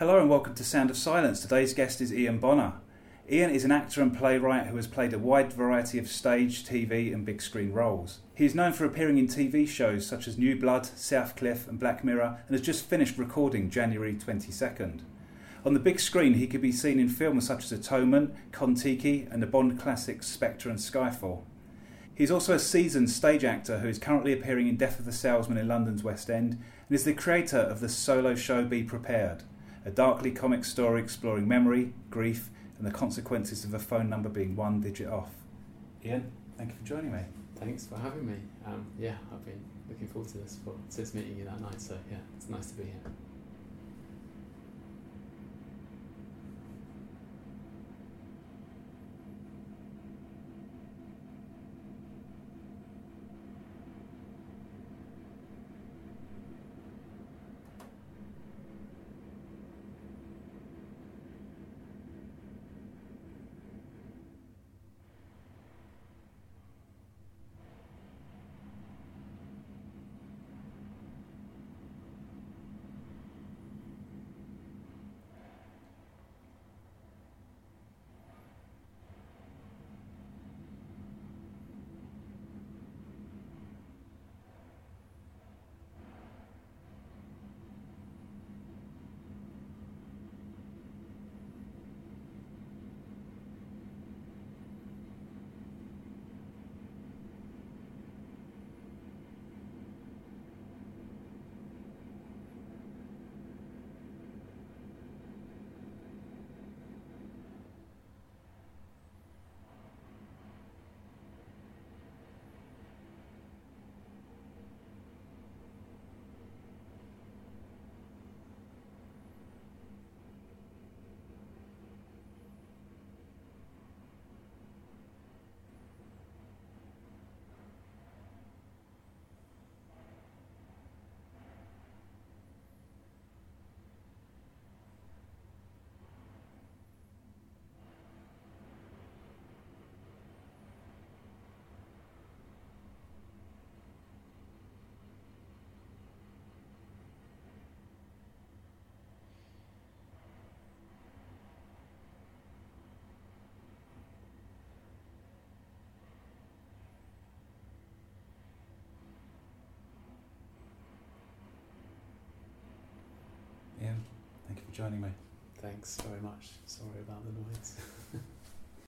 Hello and welcome to Sound of Silence. Today's guest is Ian Bonar. Ian is an actor and playwright who has played a wide variety of stage, TV, and big screen roles. He is known for appearing in TV shows such as New Blood, Southcliffe, and Black Mirror, and has just finished recording January 22nd. On the big screen, he could be seen in films such as Atonement, Kon-Tiki, and the Bond classics Spectre and Skyfall. He's also a seasoned stage actor who is currently appearing in Death of the Salesman in London's West End and is the creator of the solo show Be Prepared a darkly comic story exploring memory, grief, and the consequences of a phone number being one digit off. Ian, thank you for joining me. Thanks for having me. Um, yeah, I've been looking forward to this for, since meeting you that night, so yeah, it's nice to be here. Thank you for joining me. Thanks very much. Sorry about the noise.